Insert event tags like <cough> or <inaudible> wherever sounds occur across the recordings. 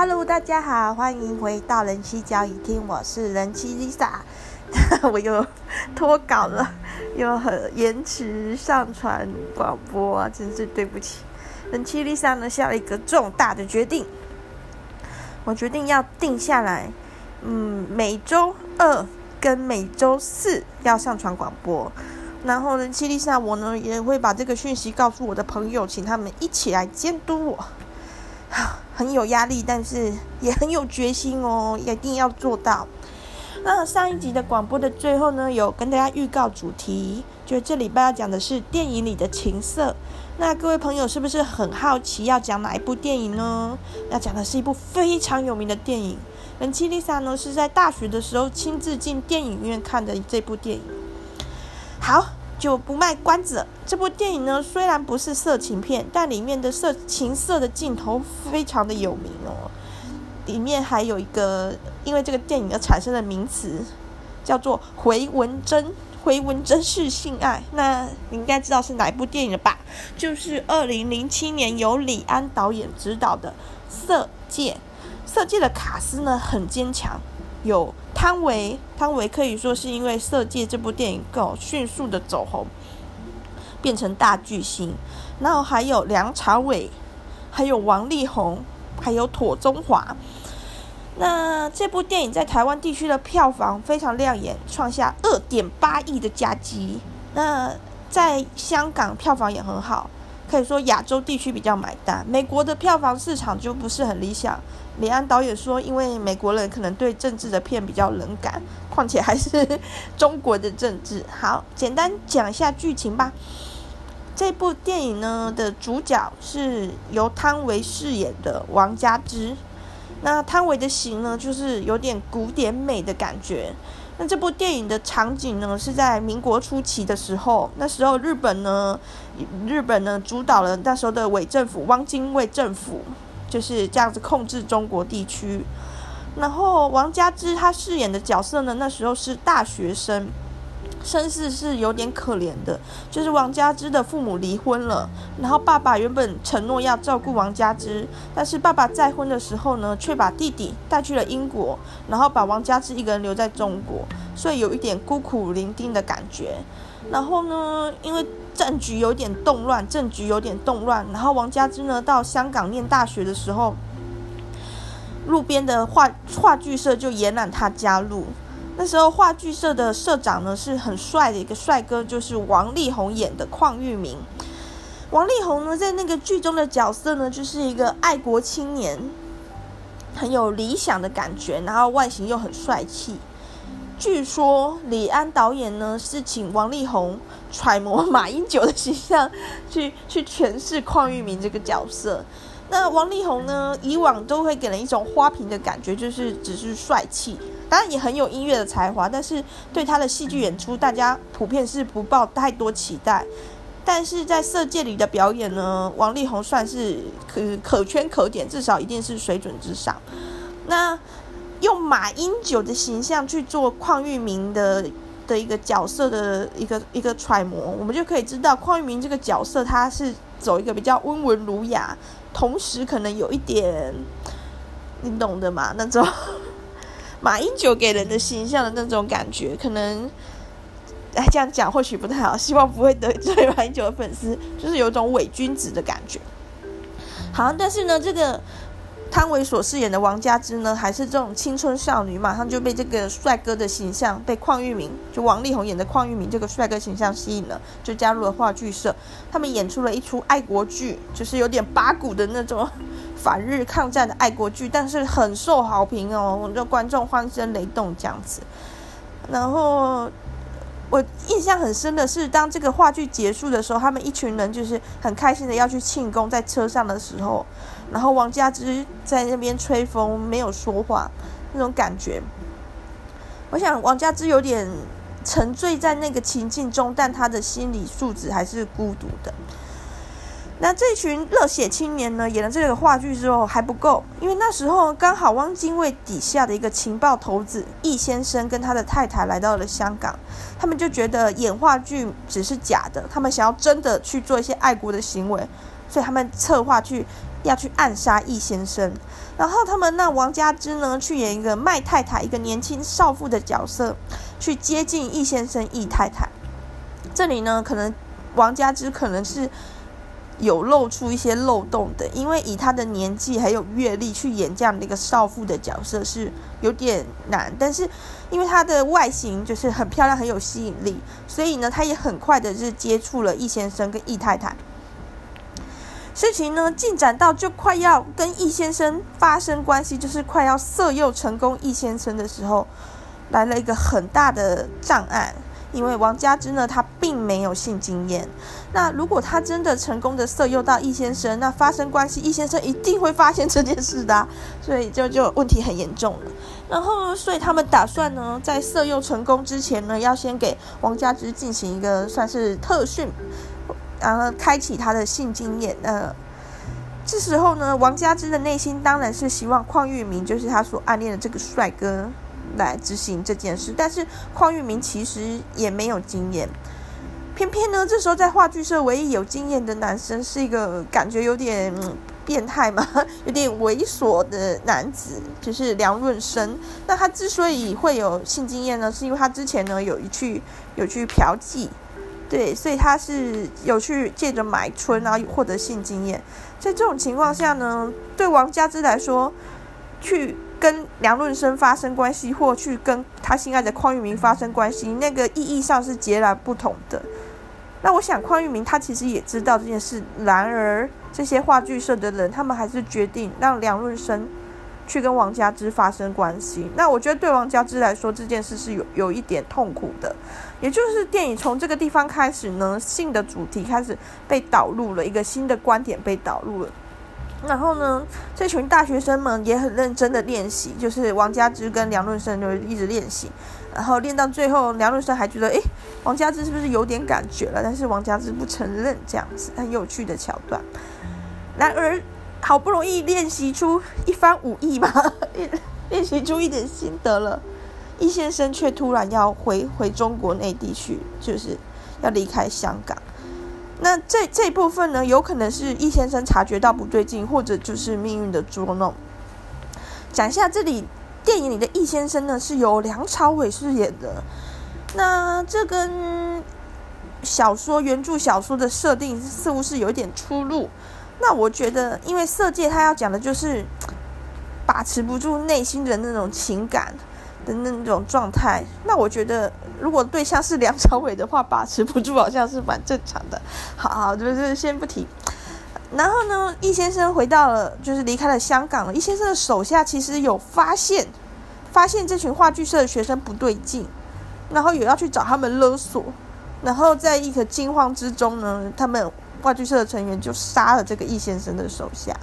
Hello，大家好，欢迎回到人气交易厅，我是人气 Lisa，<laughs> 我又脱稿了，又很延迟上传广播，真是对不起。人气 Lisa 呢下了一个重大的决定，我决定要定下来，嗯，每周二跟每周四要上传广播。然后人气 Lisa 我呢也会把这个讯息告诉我的朋友，请他们一起来监督我。很有压力，但是也很有决心哦，<laughs> 一定要做到。那上一集的广播的最后呢，有跟大家预告主题，就这礼拜要讲的是电影里的情色。那各位朋友是不是很好奇要讲哪一部电影呢？要讲的是一部非常有名的电影。人妻 Lisa 呢是在大学的时候亲自进电影院看的这部电影。好。就不卖关子了。这部电影呢，虽然不是色情片，但里面的色情色的镜头非常的有名哦。里面还有一个，因为这个电影而产生的名词叫做“回文针”，回文针式性爱。那你应该知道是哪一部电影了吧？就是二零零七年由李安导演执导的《色戒》。《色戒》的卡司呢很坚强。有汤唯，汤唯可以说是因为《色戒》这部电影够迅速的走红，变成大巨星。然后还有梁朝伟，还有王力宏，还有妥中华。那这部电影在台湾地区的票房非常亮眼，创下二点八亿的佳绩。那在香港票房也很好，可以说亚洲地区比较买单。美国的票房市场就不是很理想。李安导演说：“因为美国人可能对政治的片比较冷感，况且还是中国的政治。”好，简单讲一下剧情吧。这部电影呢的主角是由汤唯饰演的王佳芝。那汤唯的型呢，就是有点古典美的感觉。那这部电影的场景呢，是在民国初期的时候。那时候日本呢，日本呢主导了那时候的伪政府汪精卫政府。就是这样子控制中国地区，然后王佳芝她饰演的角色呢，那时候是大学生，身世是有点可怜的。就是王佳芝的父母离婚了，然后爸爸原本承诺要照顾王佳芝，但是爸爸再婚的时候呢，却把弟弟带去了英国，然后把王佳芝一个人留在中国，所以有一点孤苦伶仃的感觉。然后呢，因为政局有点动乱，政局有点动乱。然后王佳芝呢，到香港念大学的时候，路边的话话剧社就延揽他加入。那时候话剧社的社长呢，是很帅的一个帅哥，就是王力宏演的邝裕民。王力宏呢，在那个剧中的角色呢，就是一个爱国青年，很有理想的感觉，然后外形又很帅气。据说李安导演呢，是请王力宏揣摩马英九的形象去去诠释邝裕民这个角色。那王力宏呢，以往都会给人一种花瓶的感觉，就是只是帅气，当然也很有音乐的才华，但是对他的戏剧演出，大家普遍是不抱太多期待。但是在《色戒》里的表演呢，王力宏算是可可圈可点，至少一定是水准之上。那。用马英九的形象去做邝玉明的的一个角色的一个一个揣摩，我们就可以知道邝玉明这个角色他是走一个比较温文儒雅，同时可能有一点你懂的嘛，那种 <laughs> 马英九给人的形象的那种感觉，可能哎这样讲或许不太好，希望不会得罪马英九的粉丝，就是有一种伪君子的感觉。好，但是呢这个。汤唯所饰演的王佳芝呢，还是这种青春少女，马上就被这个帅哥的形象，被邝玉明，就王力宏演的邝玉明这个帅哥形象吸引了，就加入了话剧社。他们演出了一出爱国剧，就是有点八股的那种 <laughs> 反日抗战的爱国剧，但是很受好评哦，就观众欢声雷动这样子。然后。我印象很深的是，当这个话剧结束的时候，他们一群人就是很开心的要去庆功，在车上的时候，然后王佳芝在那边吹风，没有说话，那种感觉。我想王佳芝有点沉醉在那个情境中，但他的心理素质还是孤独的。那这群热血青年呢，演了这个话剧之后还不够，因为那时候刚好汪精卫底下的一个情报头子易先生跟他的太太来到了香港，他们就觉得演话剧只是假的，他们想要真的去做一些爱国的行为，所以他们策划去要去暗杀易先生。然后他们让王佳芝呢去演一个麦太太，一个年轻少妇的角色，去接近易先生易太太。这里呢，可能王佳芝可能是有露出一些漏洞的，因为以她的年纪还有阅历去演这样的一个少妇的角色是有点难。但是因为她的外形就是很漂亮，很有吸引力，所以呢，她也很快的就接触了易先生跟易太太。事情呢进展到就快要跟易先生发生关系，就是快要色诱成功易先生的时候，来了一个很大的障碍。因为王佳芝呢，她并没有性经验。那如果她真的成功的色诱到易先生，那发生关系，易先生一定会发现这件事的，所以就就问题很严重了。然后，所以他们打算呢，在色诱成功之前呢，要先给王佳芝进行一个算是特训。然后开启他的性经验。呃，这时候呢，王佳芝的内心当然是希望邝裕民，就是他所暗恋的这个帅哥，来执行这件事。但是邝裕民其实也没有经验，偏偏呢，这时候在话剧社唯一有经验的男生是一个感觉有点变态嘛，<laughs> 有点猥琐的男子，就是梁润生。那他之所以会有性经验呢，是因为他之前呢有一去有去嫖妓。对，所以他是有去借着买春，然后获得性经验。在这种情况下呢，对王佳芝来说，去跟梁润生发生关系，或去跟他心爱的邝裕民发生关系，那个意义上是截然不同的。那我想，邝裕民他其实也知道这件事，然而这些话剧社的人，他们还是决定让梁润生去跟王佳芝发生关系。那我觉得对王佳芝来说，这件事是有有一点痛苦的。也就是电影从这个地方开始呢，性的主题开始被导入了，一个新的观点被导入了。然后呢，这群大学生们也很认真的练习，就是王佳芝跟梁润生就一直练习，然后练到最后，梁润生还觉得，诶，王佳芝是不是有点感觉了？但是王佳芝不承认，这样子很有趣的桥段。然而，好不容易练习出一番武艺嘛，<laughs> 练习出一点心得了。易先生却突然要回回中国内地去，就是要离开香港。那这这部分呢，有可能是易先生察觉到不对劲，或者就是命运的捉弄。讲一下这里电影里的易先生呢，是由梁朝伟饰演的。那这跟小说原著小说的设定似乎是有一点出入。那我觉得，因为色戒他要讲的就是把持不住内心的那种情感。的那种状态，那我觉得如果对象是梁朝伟的话，把持不住好像是蛮正常的。好，好，就是先不提。然后呢，易先生回到了，就是离开了香港了。易先生的手下其实有发现，发现这群话剧社的学生不对劲，然后有要去找他们勒索。然后在一个惊慌之中呢，他们话剧社的成员就杀了这个易先生的手下，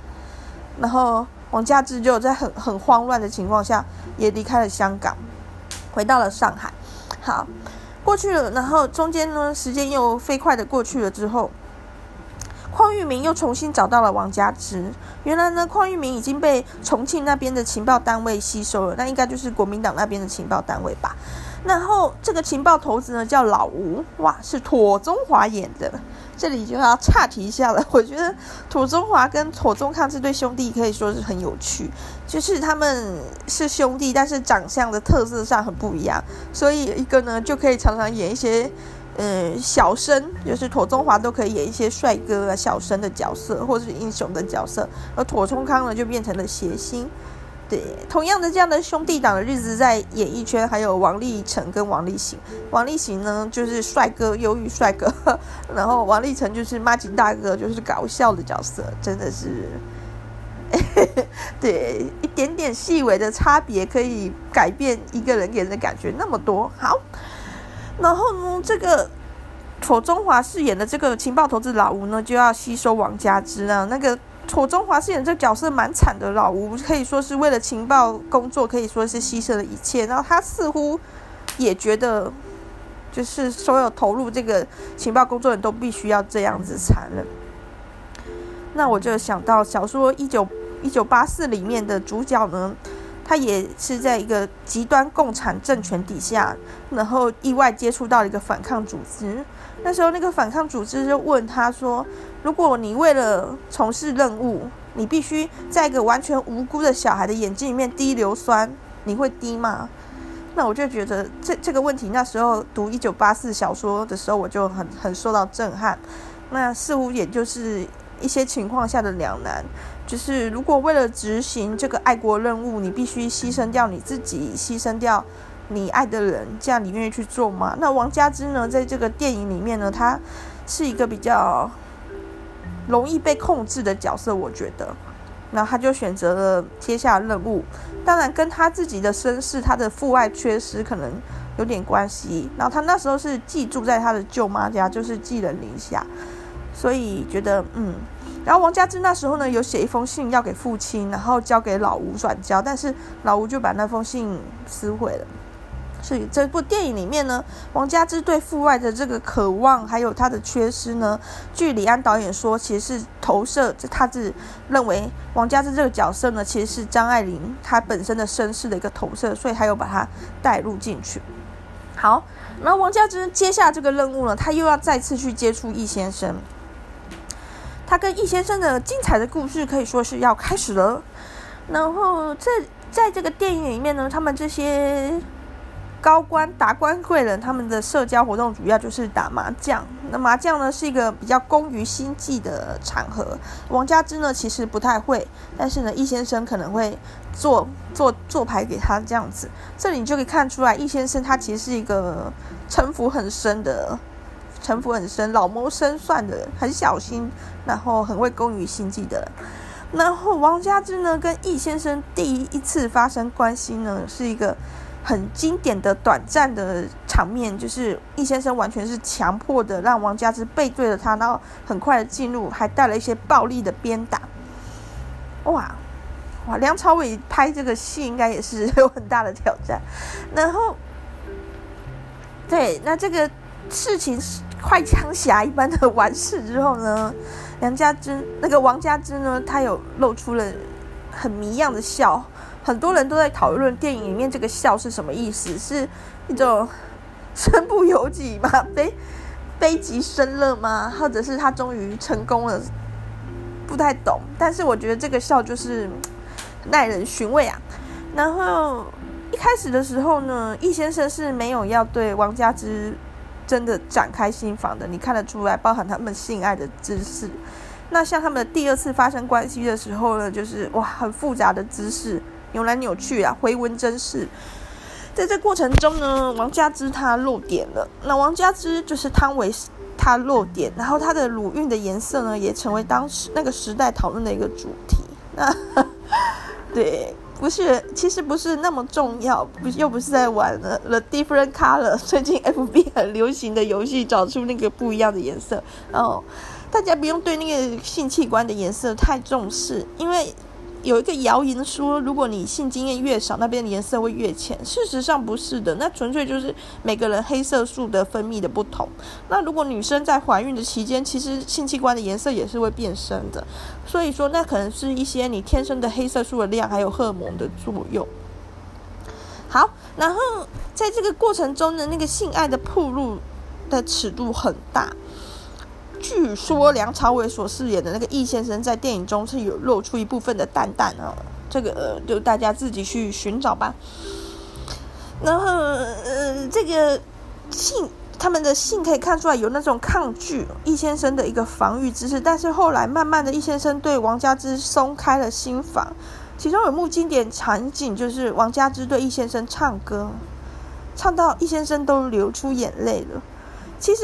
然后。王佳芝就在很很慌乱的情况下，也离开了香港，回到了上海。好，过去了，然后中间呢，时间又飞快的过去了之后，邝裕民又重新找到了王佳芝。原来呢，邝裕民已经被重庆那边的情报单位吸收了，那应该就是国民党那边的情报单位吧。然后这个情报头子呢叫老吴，哇，是妥中华演的。这里就要岔题一下了。我觉得妥中华跟妥中康这对兄弟可以说是很有趣，就是他们是兄弟，但是长相的特色上很不一样。所以一个呢就可以常常演一些嗯小生，就是妥中华都可以演一些帅哥啊小生的角色，或者是英雄的角色，而妥中康呢就变成了谐星。对，同样的这样的兄弟档的日子，在演艺圈还有王力成跟王力行。王力行呢，就是帅哥，忧郁帅哥；<laughs> 然后王力成就是麻吉大哥，就是搞笑的角色，真的是，<laughs> 对，一点点细微的差别可以改变一个人给人的感觉那么多。好，然后呢，这个庹宗华饰演的这个情报头子老吴呢，就要吸收王佳芝啊，那个。楚中华饰演这个角色蛮惨的，老吴可以说是为了情报工作，可以说是牺牲了一切。然后他似乎也觉得，就是所有投入这个情报工作的人都必须要这样子残忍。那我就想到小说《一九一九八四》里面的主角呢，他也是在一个极端共产政权底下，然后意外接触到了一个反抗组织。那时候那个反抗组织就问他说：“如果你为了从事任务，你必须在一个完全无辜的小孩的眼睛里面滴硫酸，你会滴吗？”那我就觉得这这个问题，那时候读一九八四小说的时候，我就很很受到震撼。那似乎也就是一些情况下的两难，就是如果为了执行这个爱国任务，你必须牺牲掉你自己，牺牲掉你爱的人，这样你愿意去做吗？那王佳芝呢，在这个电影里面呢，她是一个比较容易被控制的角色，我觉得。那他就选择了接下任务，当然跟他自己的身世，他的父爱缺失可能有点关系。然后他那时候是寄住在他的舅妈家，就是寄人篱下，所以觉得嗯。然后王佳芝那时候呢，有写一封信要给父亲，然后交给老吴转交，但是老吴就把那封信撕毁了。所以这部电影里面呢，王佳芝对父爱的这个渴望，还有他的缺失呢，据李安导演说，其实是投射，他是认为王佳芝这个角色呢，其实是张爱玲她本身的身世的一个投射，所以他又把它带入进去。好，那王佳芝接下这个任务呢，他又要再次去接触易先生，他跟易先生的精彩的故事可以说是要开始了。然后在在这个电影里面呢，他们这些。高官、达官贵人，他们的社交活动主要就是打麻将。那麻将呢，是一个比较工于心计的场合。王佳芝呢，其实不太会，但是呢，易先生可能会做做做牌给他这样子。这里你就可以看出来，易先生他其实是一个城府很深的、城府很深、老谋深算的，很小心，然后很会工于心计的。然后王佳芝呢，跟易先生第一次发生关系呢，是一个。很经典的短暂的场面，就是易先生完全是强迫的让王佳芝背对着他，然后很快的进入，还带了一些暴力的鞭打。哇哇，梁朝伟拍这个戏应该也是有很大的挑战。然后，对，那这个事情是快枪侠一般的完事之后呢，梁佳芝那个王佳芝呢，她有露出了很谜样的笑。很多人都在讨论电影里面这个笑是什么意思，是一种身不由己吗？<laughs> 悲悲极生乐吗？或者是他终于成功了？不太懂。但是我觉得这个笑就是耐人寻味啊。然后一开始的时候呢，易先生是没有要对王佳芝真的展开心房的，你看得出来，包含他们性爱的姿势。那像他们第二次发生关系的时候呢，就是哇，很复杂的姿势。扭来扭去啊，回纹真是。在这过程中呢，王佳芝她露点了。那王佳芝就是汤唯，她露点，然后她的乳晕的颜色呢，也成为当时那个时代讨论的一个主题。<laughs> 那对，不是，其实不是那么重要，不又不是在玩了 The Different Color，最近 FB 很流行的游戏，找出那个不一样的颜色。哦大家不用对那个性器官的颜色太重视，因为。有一个谣言说，如果你性经验越少，那边的颜色会越浅。事实上不是的，那纯粹就是每个人黑色素的分泌的不同。那如果女生在怀孕的期间，其实性器官的颜色也是会变深的。所以说，那可能是一些你天生的黑色素的量，还有荷尔蒙的作用。好，然后在这个过程中呢，那个性爱的铺路的尺度很大。据说梁朝伟所饰演的那个易先生在电影中是有露出一部分的蛋蛋啊，这个，就大家自己去寻找吧。然后呃，这个性他们的性可以看出来有那种抗拒易先生的一个防御姿势，但是后来慢慢的易先生对王佳芝松开了心房，其中有幕经典场景就是王佳芝对易先生唱歌，唱到易先生都流出眼泪了。其实。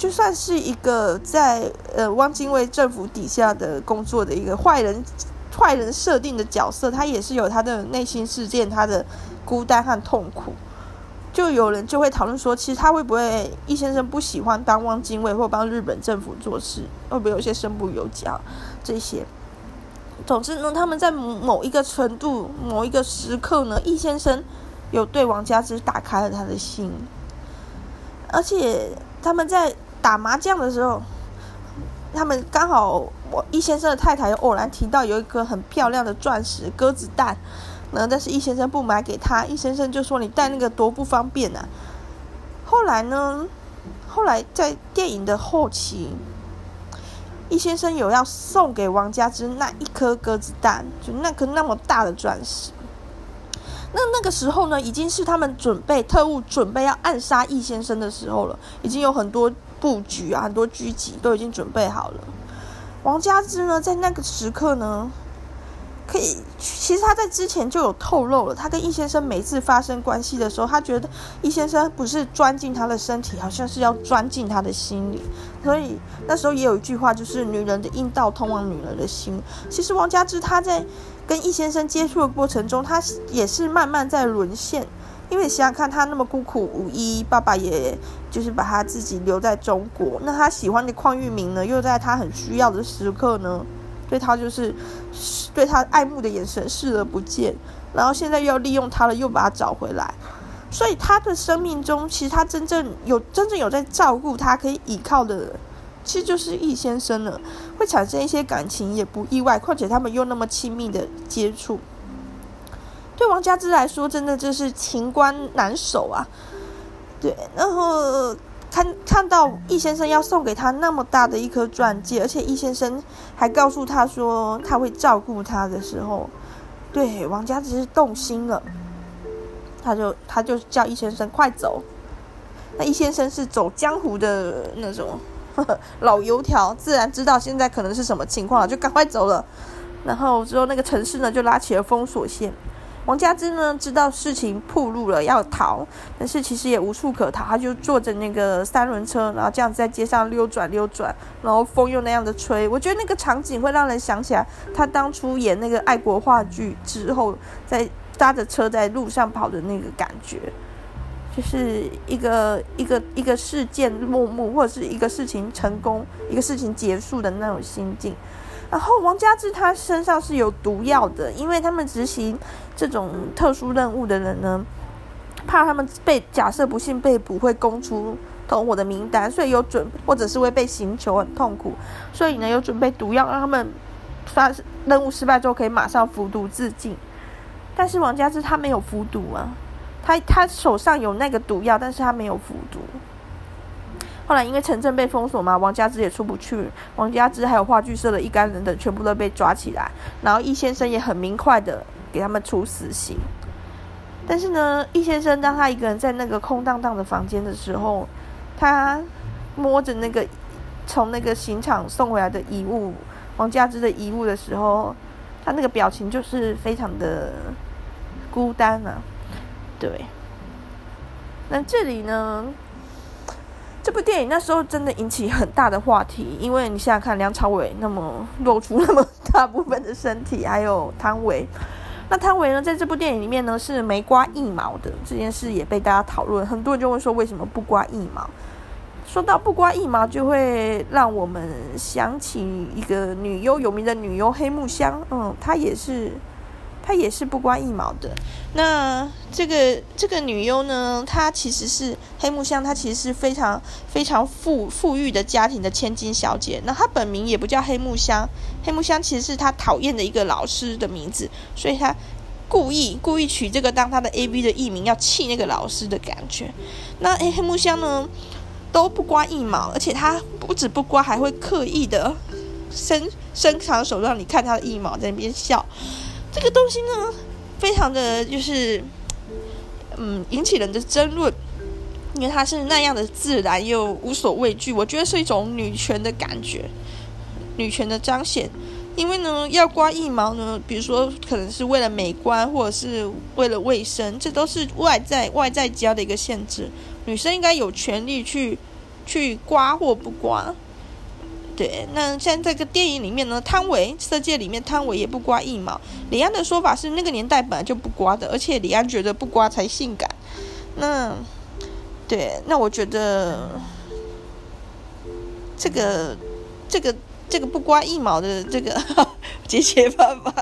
就算是一个在呃汪精卫政府底下的工作的一个坏人，坏人设定的角色，他也是有他的内心世界，他的孤单和痛苦。就有人就会讨论说，其实他会不会易先生不喜欢当汪精卫，或帮日本政府做事，会不会有些身不由己啊？这些，总之呢，他们在某一个程度、某一个时刻呢，易先生有对王家芝打开了他的心，而且他们在。打麻将的时候，他们刚好我易先生的太太偶然提到有一颗很漂亮的钻石鸽子蛋，然后但是易先生不买给他，易先生就说，你戴那个多不方便啊。后来呢，后来在电影的后期，易先生有要送给王佳芝那一颗鸽子蛋，就那颗那么大的钻石。那那个时候呢，已经是他们准备特务准备要暗杀易先生的时候了，已经有很多布局啊，很多狙击都已经准备好了。王佳芝呢，在那个时刻呢。可以，其实他在之前就有透露了，他跟易先生每次发生关系的时候，他觉得易先生不是钻进他的身体，好像是要钻进他的心里。所以那时候也有一句话，就是“女人的阴道通往女人的心”。其实王佳芝他在跟易先生接触的过程中，他也是慢慢在沦陷，因为想想看，他那么孤苦无依，爸爸也就是把他自己留在中国，那他喜欢的邝裕民呢，又在他很需要的时刻呢，对他就是对他爱慕的眼神视而不见，然后现在又要利用他了，又把他找回来，所以他的生命中，其实他真正有真正有在照顾他可以依靠的人，其实就是易先生了，会产生一些感情也不意外，况且他们又那么亲密的接触，对王佳芝来说，真的就是情关难守啊，对，然后。看看到易先生要送给他那么大的一颗钻戒，而且易先生还告诉他说他会照顾他的时候，对王佳芝是动心了，他就他就叫易先生快走。那易先生是走江湖的那种呵呵老油条，自然知道现在可能是什么情况了，就赶快走了。然后之后那个城市呢就拉起了封锁线。王佳芝呢，知道事情暴露了，要逃，但是其实也无处可逃，他就坐着那个三轮车，然后这样子在街上溜转溜转，然后风又那样的吹，我觉得那个场景会让人想起来他当初演那个爱国话剧之后，在搭着车在路上跑的那个感觉，就是一个一个一个事件落幕，或者是一个事情成功，一个事情结束的那种心境。然后王佳芝他身上是有毒药的，因为他们执行这种特殊任务的人呢，怕他们被假设不幸被捕会供出同伙的名单，所以有准或者是会被刑求很痛苦，所以呢有准备毒药让他们发任务失败之后可以马上服毒自尽。但是王佳芝他没有服毒啊，他他手上有那个毒药，但是他没有服毒。后来因为城镇被封锁嘛，王佳芝也出不去。王佳芝还有话剧社的一干人等全部都被抓起来，然后易先生也很明快的给他们处死刑。但是呢，易先生当他一个人在那个空荡荡的房间的时候，他摸着那个从那个刑场送回来的遗物，王佳芝的遗物的时候，他那个表情就是非常的孤单啊。对，那这里呢？这部电影那时候真的引起很大的话题，因为你想想看，梁朝伟那么露出那么大部分的身体，还有汤唯，那汤唯呢，在这部电影里面呢是没刮腋毛的，这件事也被大家讨论，很多人就会说为什么不刮腋毛？说到不刮腋毛，就会让我们想起一个女优，有名的女优黑木香，嗯，她也是。她也是不刮腋毛的。那这个这个女优呢，她其实是黑木香，她其实是非常非常富富裕的家庭的千金小姐。那她本名也不叫黑木香，黑木香其实是她讨厌的一个老师的名字，所以她故意故意取这个当她的 AV 的艺名，要气那个老师的感觉。那黑黑木香呢都不刮腋毛，而且她不止不刮，还会刻意的伸伸长手让你看她的腋毛，在那边笑。这个东西呢，非常的就是，嗯，引起人的争论，因为它是那样的自然又无所畏惧，我觉得是一种女权的感觉，女权的彰显。因为呢，要刮腋毛呢，比如说可能是为了美观，或者是为了卫生，这都是外在外在加的一个限制。女生应该有权利去去刮或不刮。对，那像这个电影里面呢，汤唯色戒里面汤唯也不刮腋毛。李安的说法是那个年代本来就不刮的，而且李安觉得不刮才性感。那对，那我觉得这个这个这个不刮腋毛的这个 <laughs> 解决办法，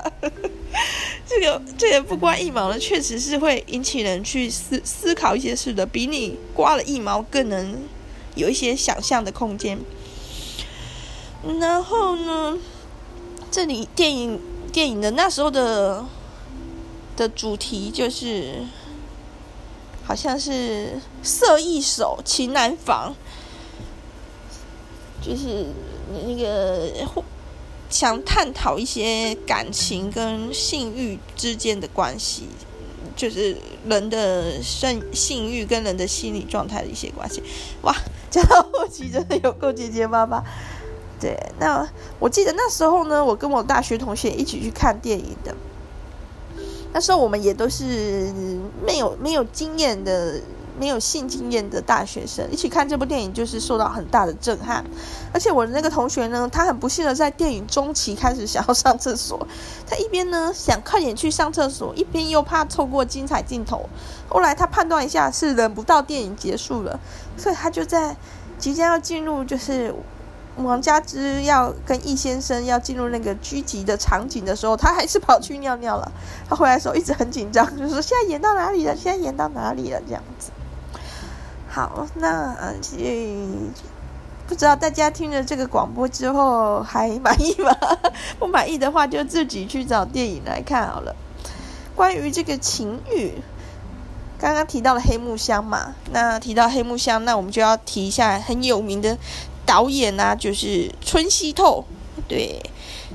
这个这个不刮腋毛呢，确实是会引起人去思思考一些事的，比你刮了腋毛更能有一些想象的空间。然后呢，这里电影电影的那时候的的主题就是，好像是色一手情难防。就是那个想探讨一些感情跟性欲之间的关系，就是人的性性欲跟人的心理状态的一些关系。哇，讲到后期真的有够结结巴巴。对，那我记得那时候呢，我跟我大学同学一起去看电影的。那时候我们也都是没有没有经验的。没有性经验的大学生一起看这部电影，就是受到很大的震撼。而且我的那个同学呢，他很不幸的在电影中期开始想要上厕所，他一边呢想快点去上厕所，一边又怕错过精彩镜头。后来他判断一下是忍不到电影结束了，所以他就在即将要进入，就是王佳芝要跟易先生要进入那个狙击的场景的时候，他还是跑去尿尿了。他回来的时候一直很紧张，就说现在演到哪里了？现在演到哪里了？这样子。好，那嗯，不知道大家听了这个广播之后还满意吗？<laughs> 不满意的话，就自己去找电影来看好了。关于这个情欲，刚刚提到了黑木香嘛，那提到黑木香，那我们就要提一下很有名的导演啊，就是春熙透。对，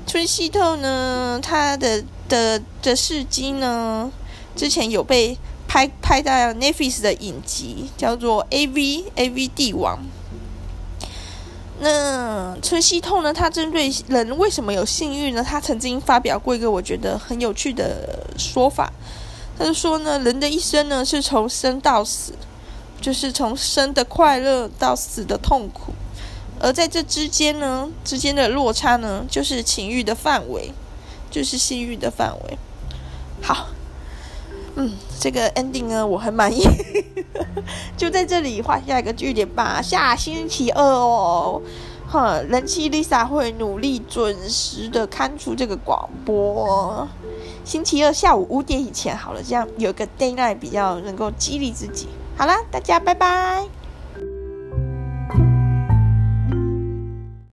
春熙透呢，他的的的事迹呢，之前有被。拍拍到 Netflix 的影集叫做 AV AV 帝王。那春熙透呢？他针对人为什么有性欲呢？他曾经发表过一个我觉得很有趣的说法。他就说呢，人的一生呢是从生到死，就是从生的快乐到死的痛苦，而在这之间呢，之间的落差呢，就是情欲的范围，就是性欲的范围。好。嗯，这个 ending 呢，我很满意，<laughs> 就在这里画下一个句点吧。下星期二哦，哈，人气 Lisa 会努力准时的看出这个广播。星期二下午五点以前好了，这样有个 deadline 比较能够激励自己。好啦，大家拜拜。